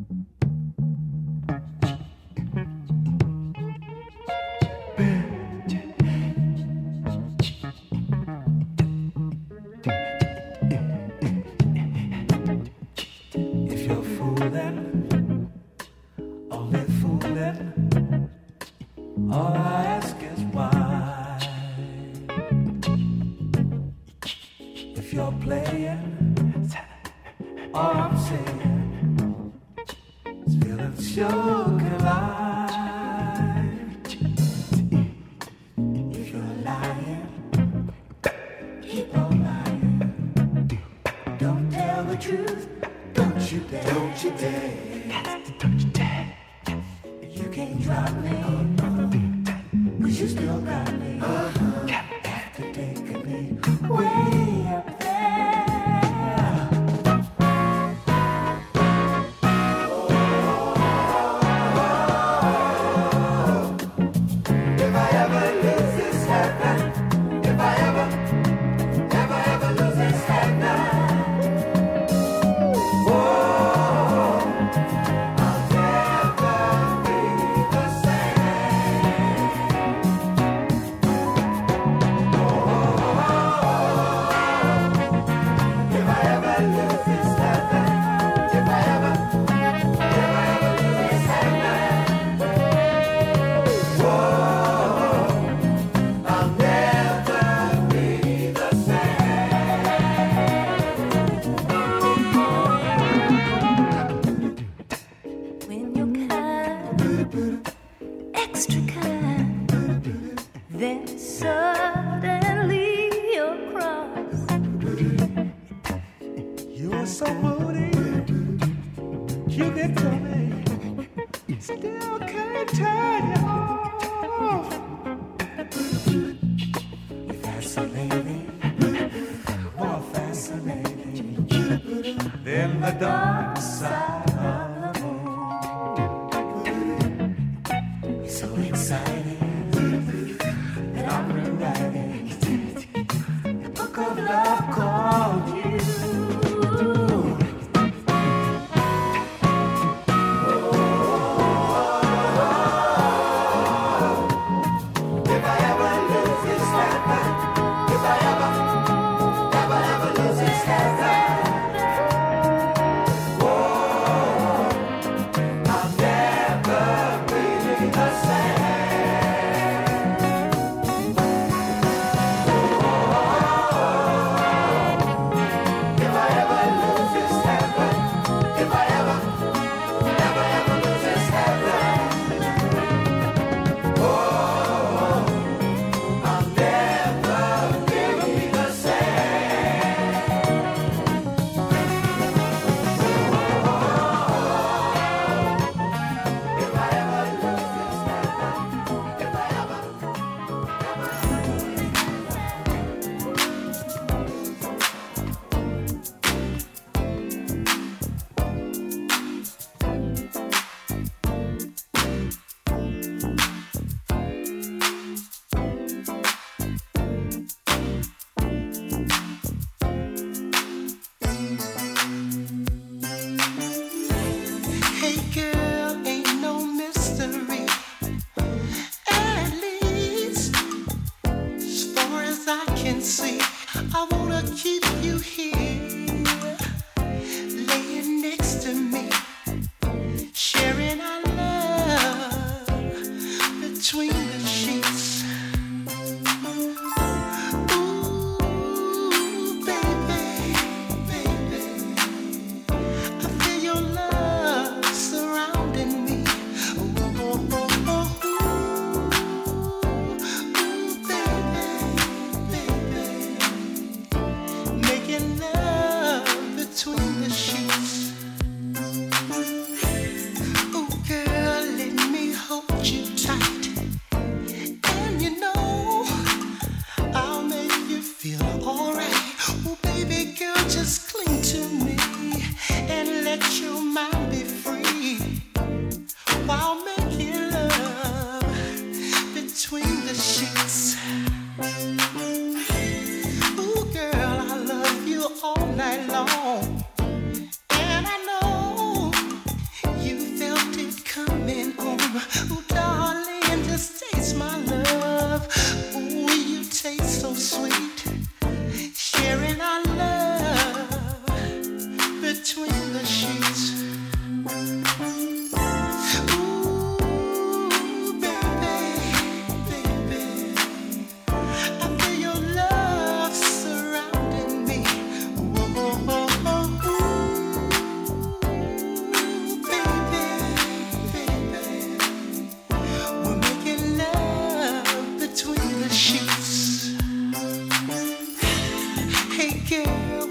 Mm-hmm. suddenly across. You're so moody, you get to me. Still can't turn you off. Fascinating, more fascinating than the dark side.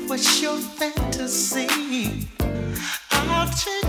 what's your fantasy? I'll take.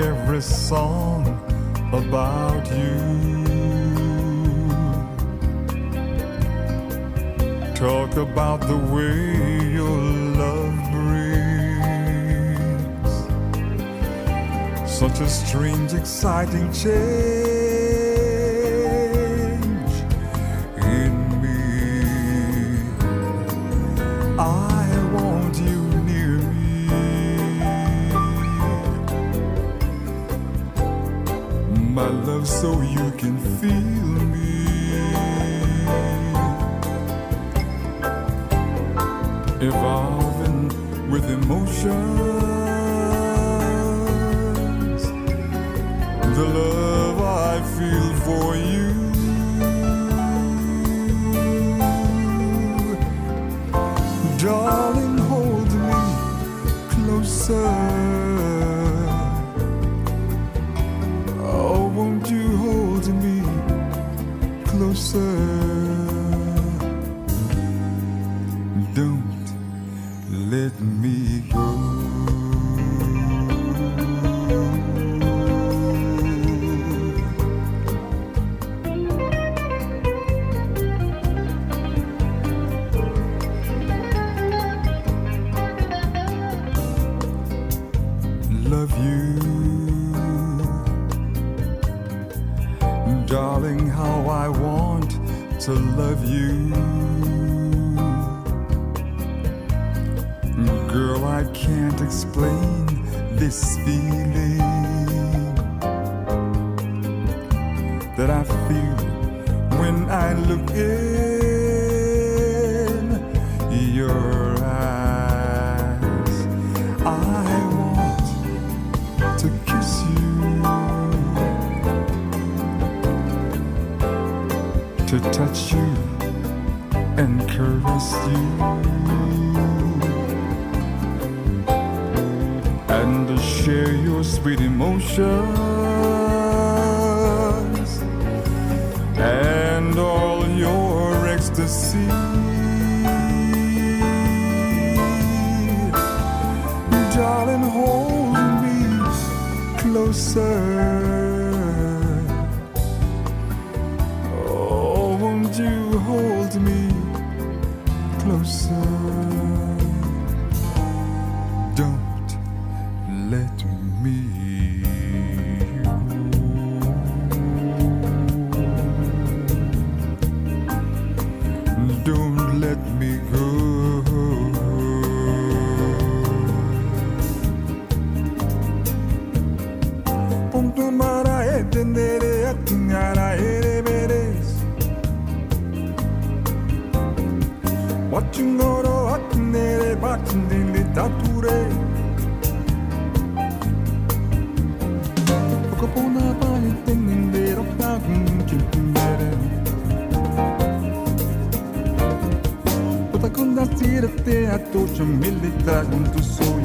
every song about you. talk about the way your love brings such a strange, exciting change. love so you can feel me. Evolving with emotions, the love I feel for you. Darling, hold me closer. sun. to love you. te a tu chamilita con tu sol.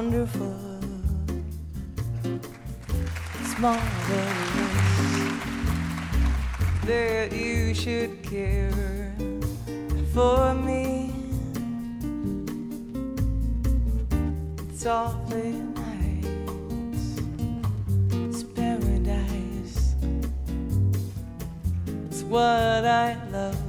wonderful. It's marvelous that you should care for me. It's Softly nice. it's paradise. It's what I love.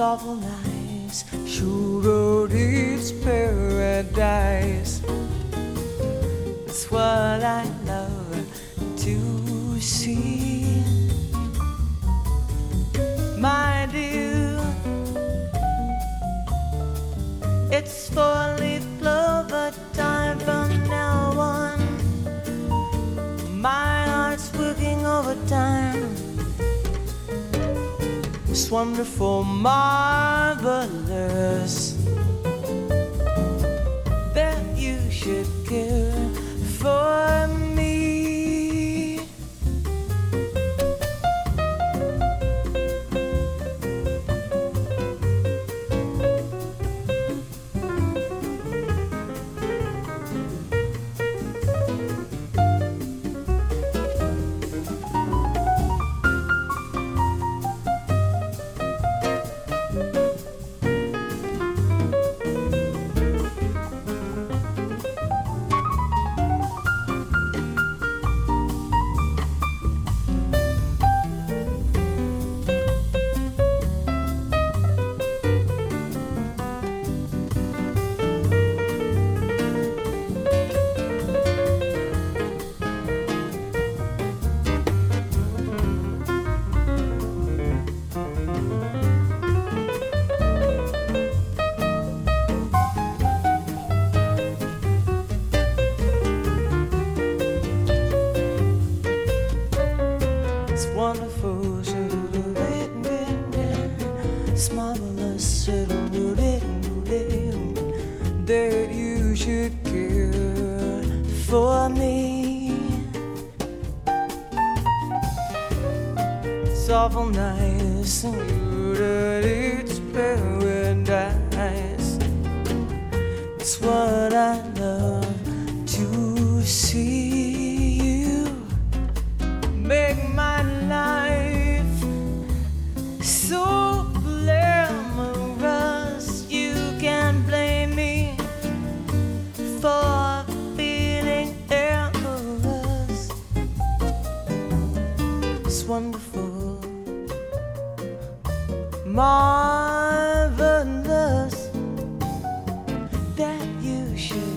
awful nice. Sure, it's paradise. wonderful, marvelous. you should.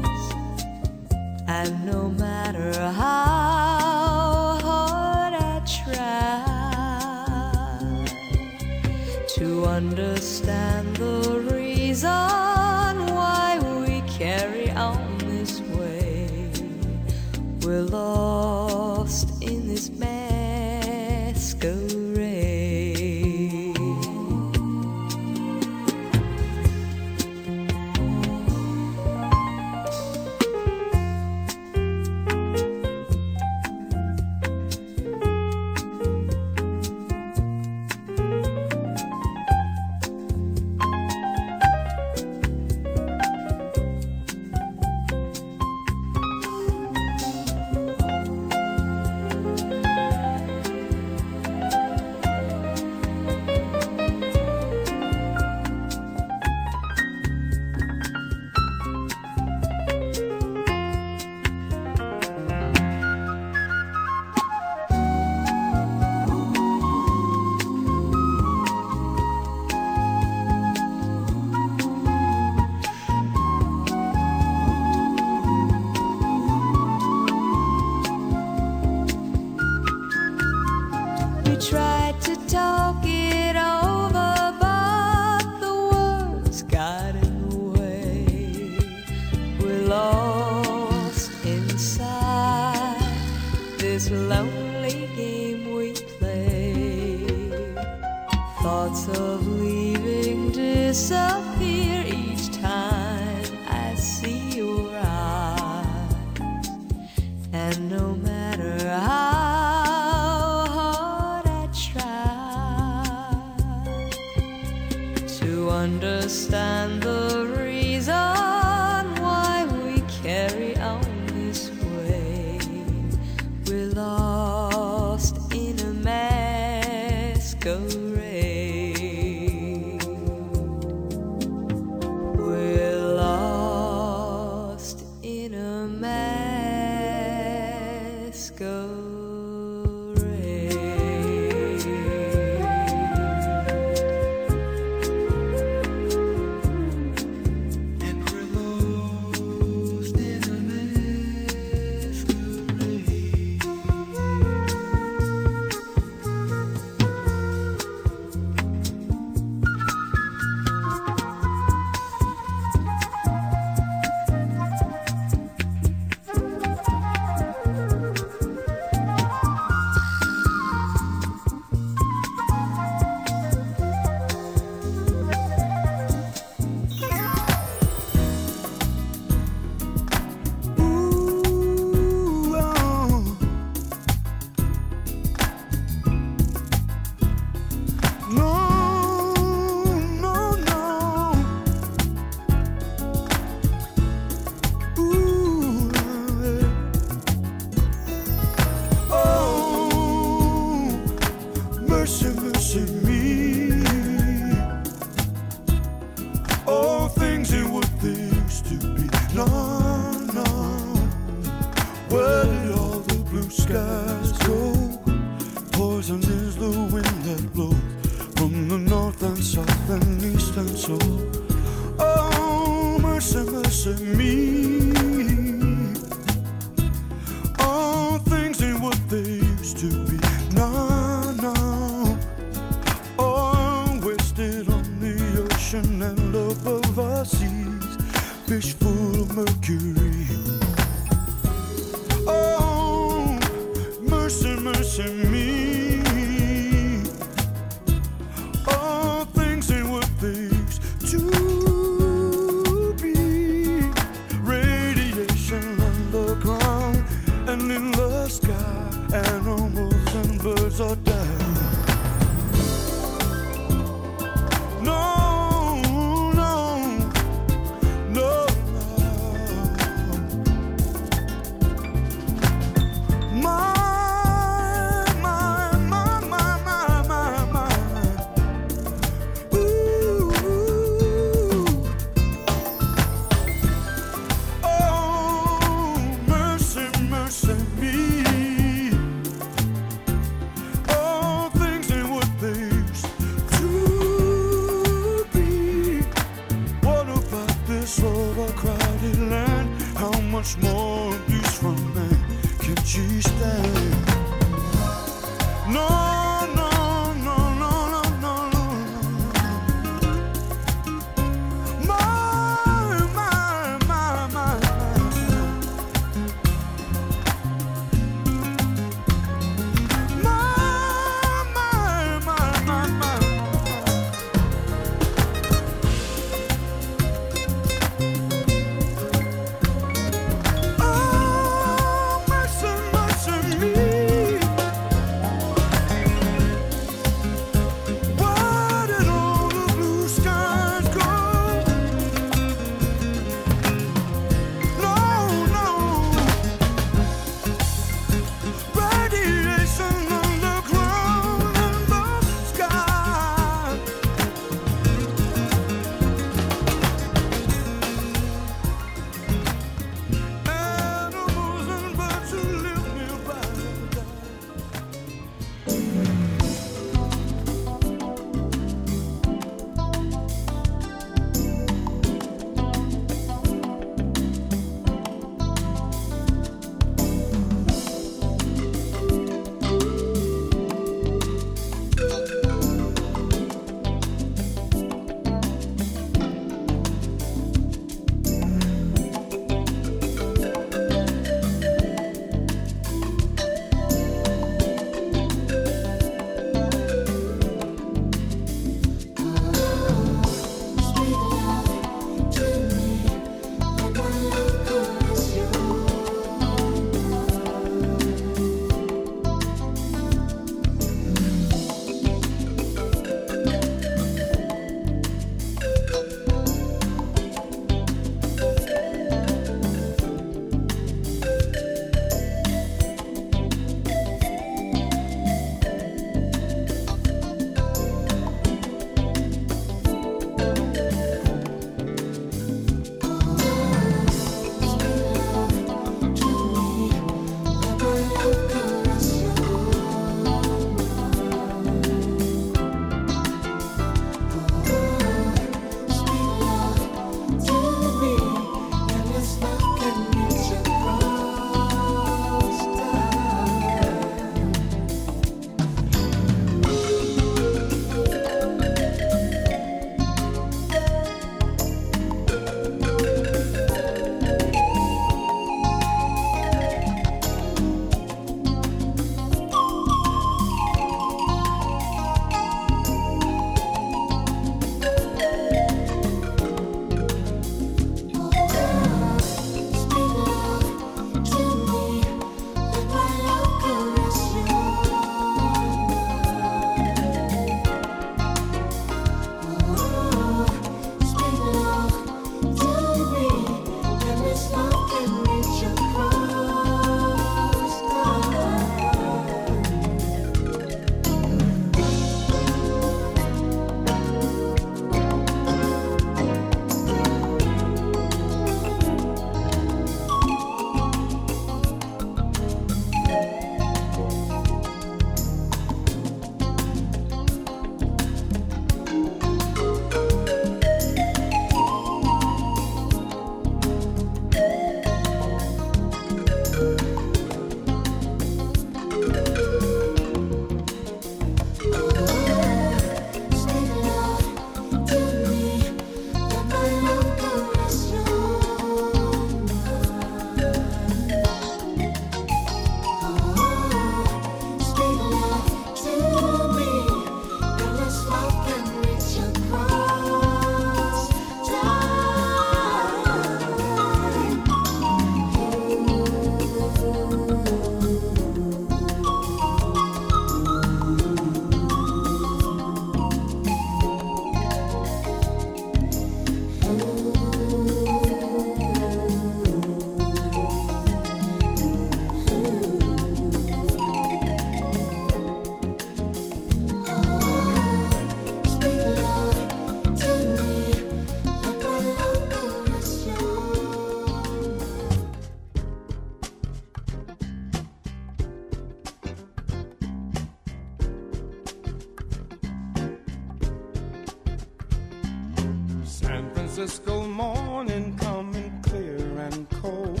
Francisco morning coming clear and cold.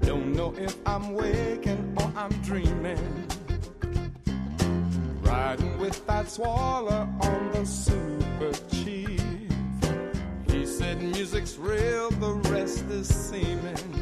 Don't know if I'm waking or I'm dreaming. Riding with that swaller on the super chief. He said music's real, the rest is seeming.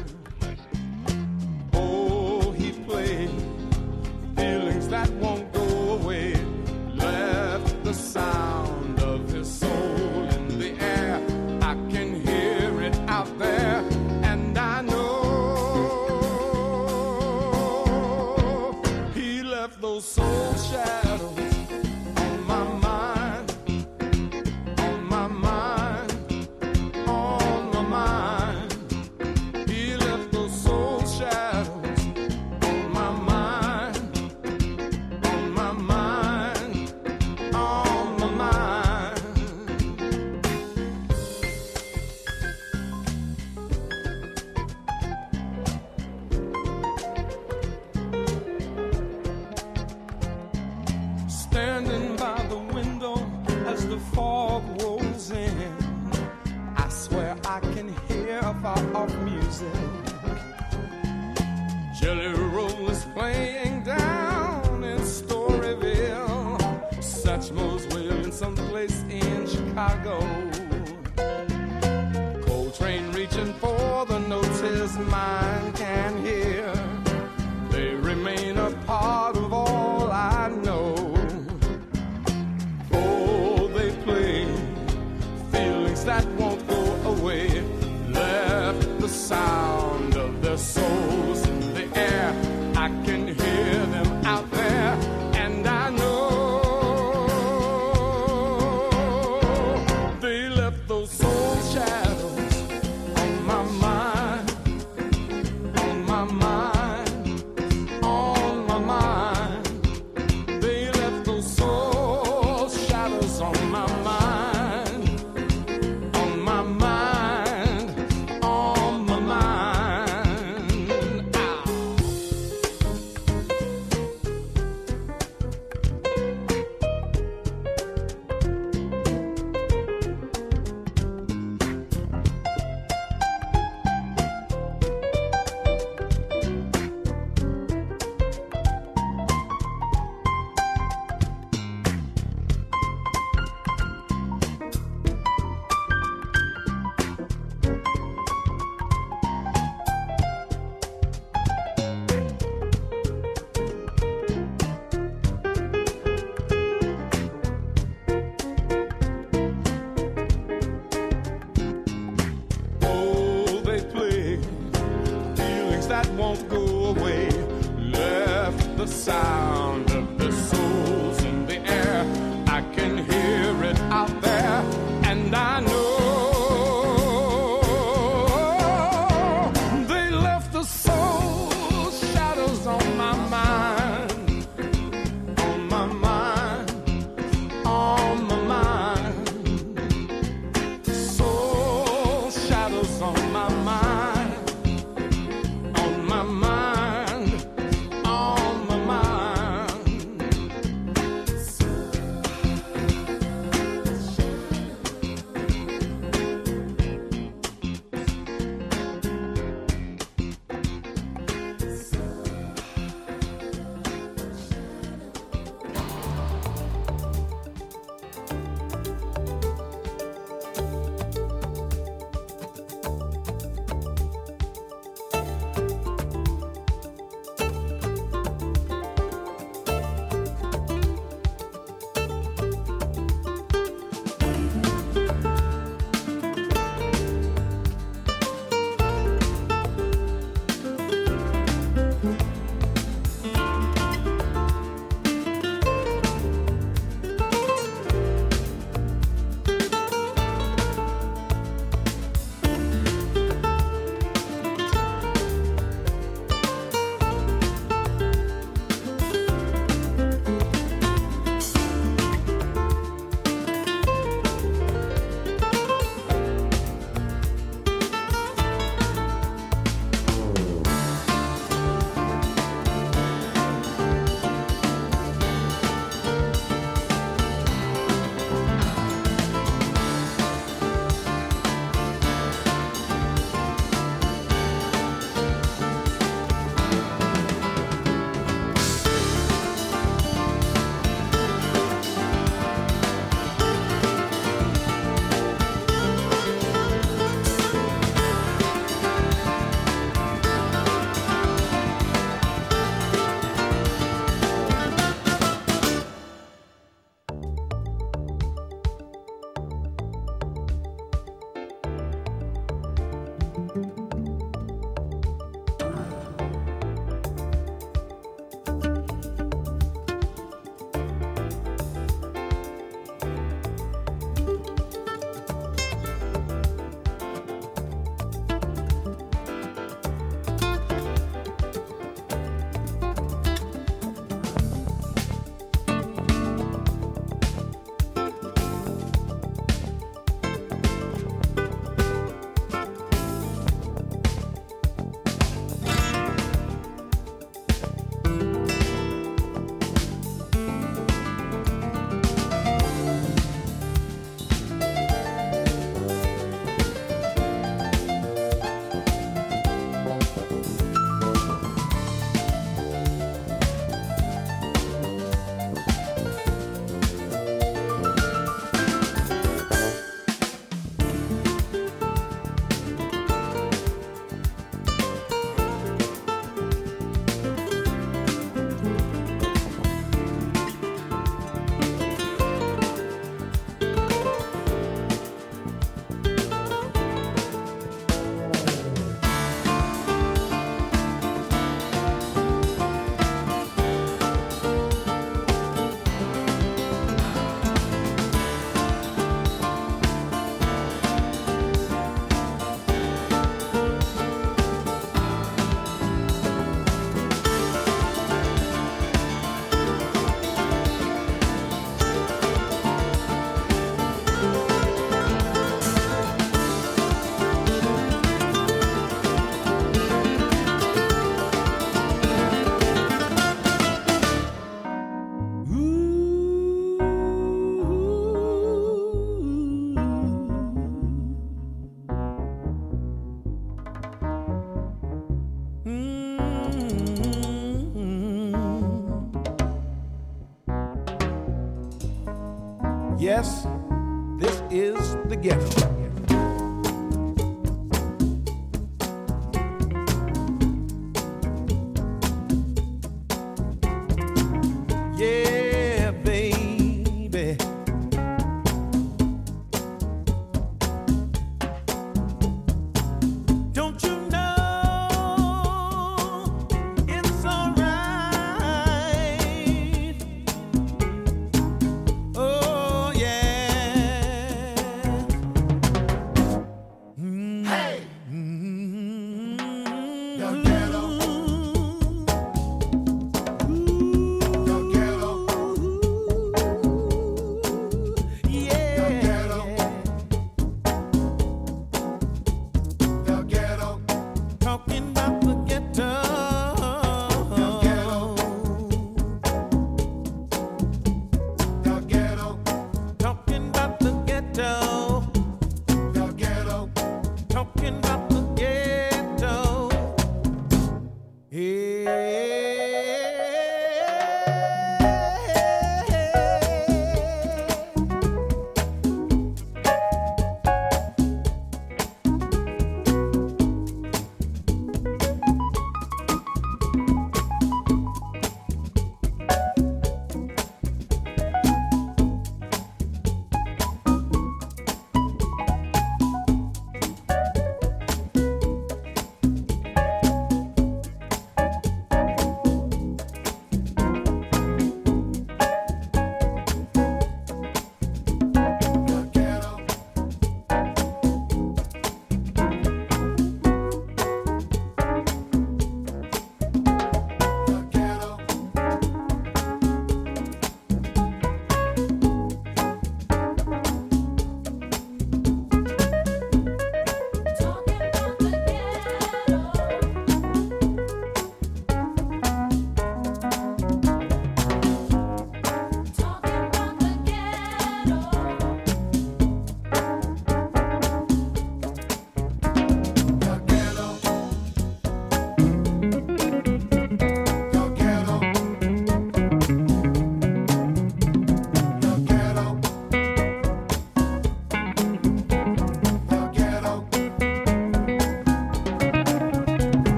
away, left the sound.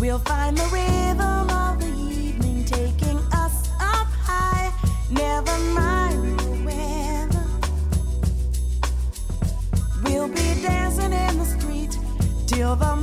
We'll find the rhythm of the evening taking us up high. Never mind the weather. We'll be dancing in the street till the